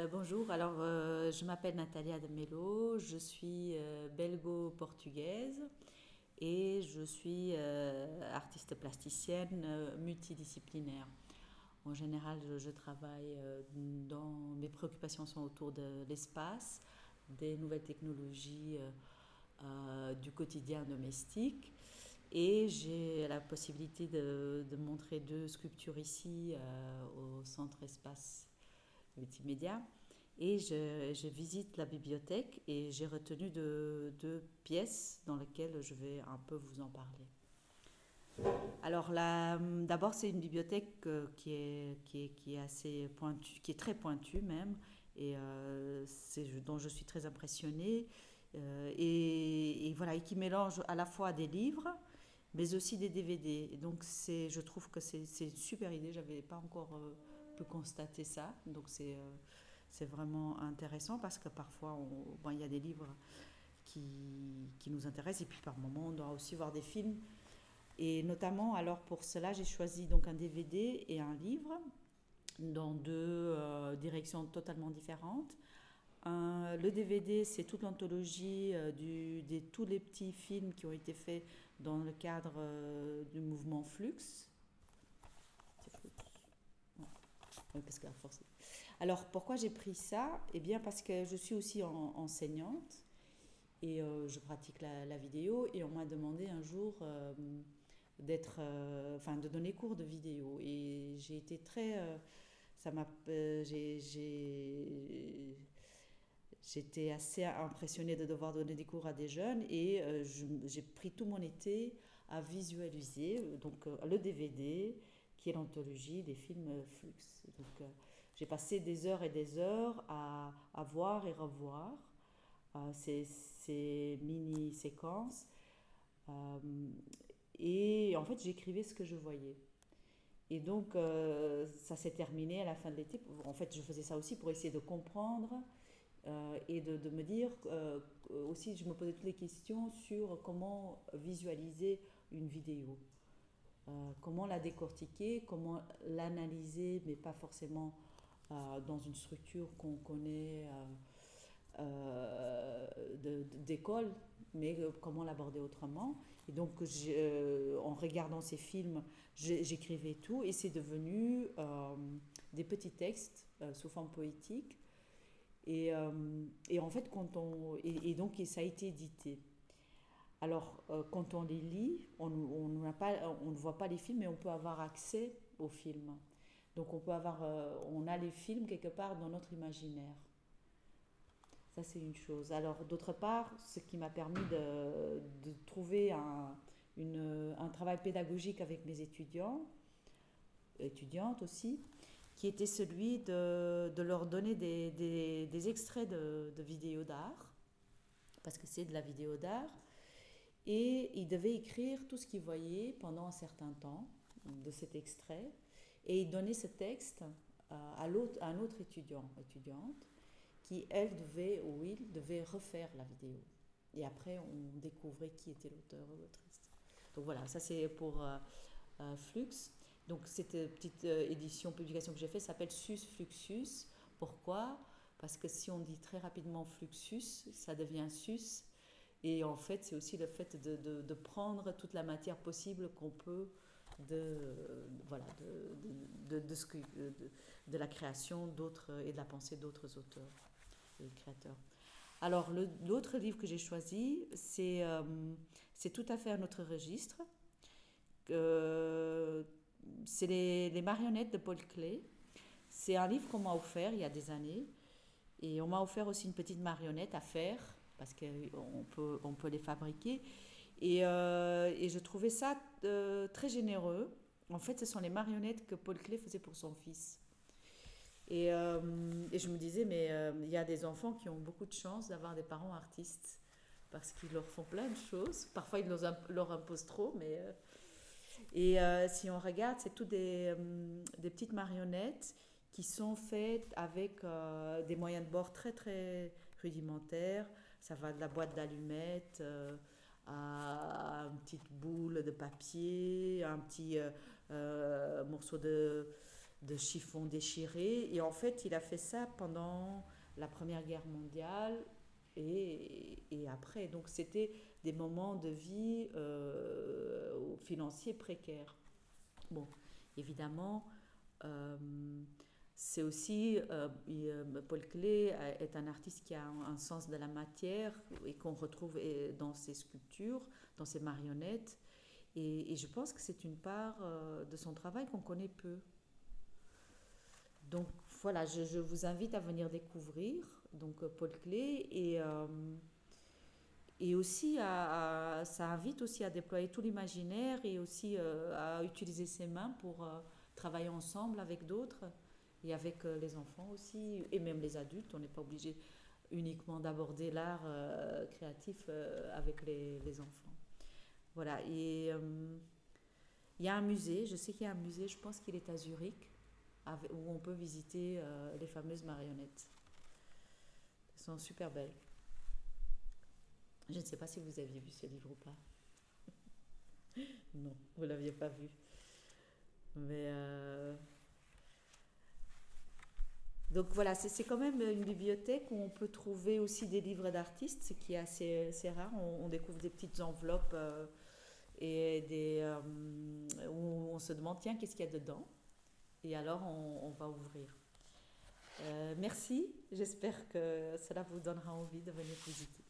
Euh, bonjour, alors euh, je m'appelle Natalia de Mello, je suis euh, belgo-portugaise et je suis artiste plasticienne multidisciplinaire. En général, je, travaille dans. Mes préoccupations sont autour de l'espace, des nouvelles technologies, du quotidien domestique. Et j'ai la possibilité de, de, montrer deux sculptures ici au centre espace multimédia. Et je, visite la bibliothèque et j'ai retenu deux, pièces dans lesquelles je vais un peu vous en parler. Alors d'abord c'est une bibliothèque euh, qui est, assez pointue, qui est très pointue même, et euh, dont je suis très impressionnée, euh, et, voilà, et qui mélange à la fois des livres, mais aussi des DVD. donc je trouve que c'est, une super idée, j'avais pas encore pu constater ça, donc c'est c'est vraiment intéressant parce que parfois, il y a des livres qui, qui, nous intéressent et puis par moment, on doit aussi voir des films. Et notamment, alors pour cela, j'ai choisi donc un DVD et un livre dans deux euh, directions totalement différentes. le DVD, c'est toute l'anthologie euh, du, des tous les petits films qui ont été faits dans le cadre euh, du mouvement Flux. parce que force, alors pourquoi j'ai pris ça? Eh bien parce que je suis aussi enseignante et euh, je pratique la, vidéo et on m'a demandé un jour euh, d'être, euh, enfin de donner cours de vidéo et j'ai été très, ça m'a, j'étais assez impressionnée de devoir donner des cours à des jeunes et j'ai pris tout mon été à visualiser donc le DVD qui est l'anthologie des films Flux. J'ai passé des heures et des heures à, voir et revoir euh, ces, ces mini-séquences. Euh, et en fait, j'écrivais ce que je voyais. Et donc, euh, ça s'est terminé à la fin de l'été. En fait, je faisais ça aussi pour essayer de comprendre et de, me dire aussi, je me posais toutes les questions sur comment visualiser une vidéo. comment la décortiquer, comment l'analyser, mais pas forcément dans une structure qu'on connaît euh, euh, d'école, mais comment l'aborder autrement. Et donc, en regardant ces films, j'écrivais tout et c'est devenu des petits textes sous forme poétique. Et, en fait, quand on. Et, donc, ça a été édité. Alors, quand on les lit, on ne voit pas les films, mais on peut avoir accès aux films. Donc on peut avoir, euh, on a les films quelque part dans notre imaginaire. Ça c'est une chose. Alors d'autre part, ce qui m'a permis de, trouver un, travail pédagogique avec mes étudiants, étudiantes aussi, qui était celui de, leur donner des extraits de, de vidéos d'art, parce que c'est de la vidéo d'art, et ils devaient écrire tout ce qu'ils voyaient pendant un certain temps de cet extrait et donnait ce texte à, l'autre, à un autre étudiant, étudiante, qui, elle, devait, ou il, devait refaire la vidéo. Et après, on découvrait qui était l'auteur ou l'autrice. Donc voilà, ça c'est pour euh, euh, Flux. Donc cette petite euh, édition, publication que j'ai faite s'appelle Sus Fluxus. Pourquoi? Parce que si on dit très rapidement Fluxus, ça devient Sus. Et en fait, c'est aussi le fait de, prendre toute la matière possible qu'on peut de, voilà, de, de, que, de, la création d'autres et de la pensée d'autres auteurs et créateurs. Alors, l'autre livre que j'ai choisi, c'est euh, tout à fait un autre registre. Euh, c'est les, les, marionnettes de Paul Klee. C'est un livre qu'on m'a offert il y a des années. Et on m'a offert aussi une petite marionnette à faire, parce qu'on peut, on peut les fabriquer. Et, euh, et je trouvais ça euh, très généreux. En fait, ce sont les marionnettes que Paul Klee faisait pour son fils. Et, euh, je me disais, mais il y a des enfants qui ont beaucoup de chance d'avoir des parents artistes parce qu'ils leur font plein de choses. Parfois, ils leur, imposent trop, mais. et si on regarde, c'est tout des, des, petites marionnettes qui sont faites avec des moyens de bord très, très rudimentaires. Ça va de la boîte d'allumettes une petite boule de papier, un petit euh, euh, morceau de, de chiffons déchirés. Et en fait, il a fait ça pendant la Première Guerre mondiale et, et après. Donc c'était des moments de vie euh, financiers précaires. Bon, évidemment, c'est aussi, euh, Paul Klee est un artiste qui a un, sens de la matière et qu'on retrouve dans ses sculptures, dans ses marionnettes. Et, je pense que c'est une part de son travail qu'on connaît peu. Donc voilà, je, vous invite à venir découvrir donc Paul Klee et et aussi à, ça invite aussi à déployer tout l'imaginaire et aussi euh, à utiliser ses mains pour euh, travailler ensemble avec d'autres et avec euh, les enfants aussi et même les adultes. On n'est pas obligé uniquement d'aborder l'art créatif avec les, les, enfants. Voilà. Et il y a un musée, je sais qu'il y a un musée, je pense qu'il est à Zurich, où on peut visiter les fameuses marionnettes. Elles sont super belles. Je ne sais pas si vous aviez vu ce livre ou pas. non, vous ne l'aviez pas vu. Mais. Euh, donc voilà, c'est quand même une bibliothèque où on peut trouver aussi des livres d'artistes, ce qui est assez, rare. On, découvre des petites enveloppes euh, et des, euh, où on se demande, tiens, qu'est-ce qu'il y a dedans? Et alors on, on va ouvrir. merci, j'espère que cela vous donnera envie de venir visiter.